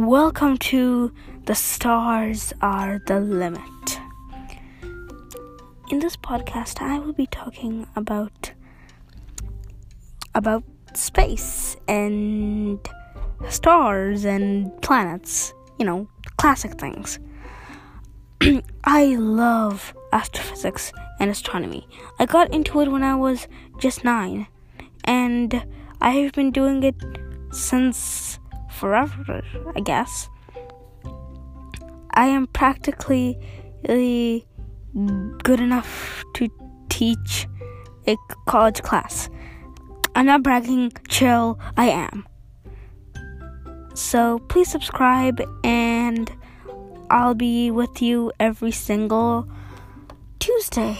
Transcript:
Welcome to The Stars Are the Limit. In this podcast, I will be talking about about space and stars and planets, you know, classic things. I love astrophysics and astronomy. I got into it when I was just 9 and I have been doing it since forever, I guess. I am practically good enough to teach a college class. I'm not bragging, chill, I am. So please subscribe, and I'll be with you every single Tuesday.